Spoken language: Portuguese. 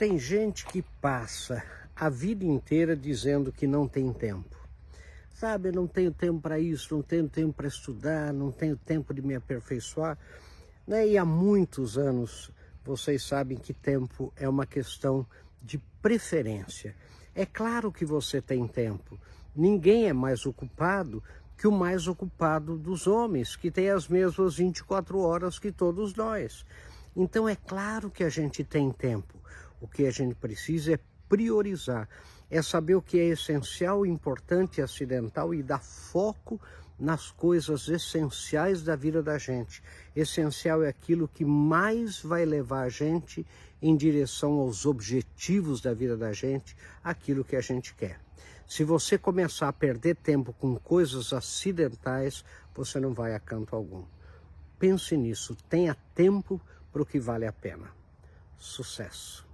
Tem gente que passa a vida inteira dizendo que não tem tempo. Sabe, não tenho tempo para isso, não tenho tempo para estudar, não tenho tempo de me aperfeiçoar. Né? E há muitos anos vocês sabem que tempo é uma questão de preferência. É claro que você tem tempo. Ninguém é mais ocupado que o mais ocupado dos homens, que tem as mesmas 24 horas que todos nós. Então é claro que a gente tem tempo. O que a gente precisa é priorizar, é saber o que é essencial, importante e acidental e dar foco nas coisas essenciais da vida da gente. Essencial é aquilo que mais vai levar a gente em direção aos objetivos da vida da gente, aquilo que a gente quer. Se você começar a perder tempo com coisas acidentais, você não vai a canto algum. Pense nisso, tenha tempo para o que vale a pena. Sucesso!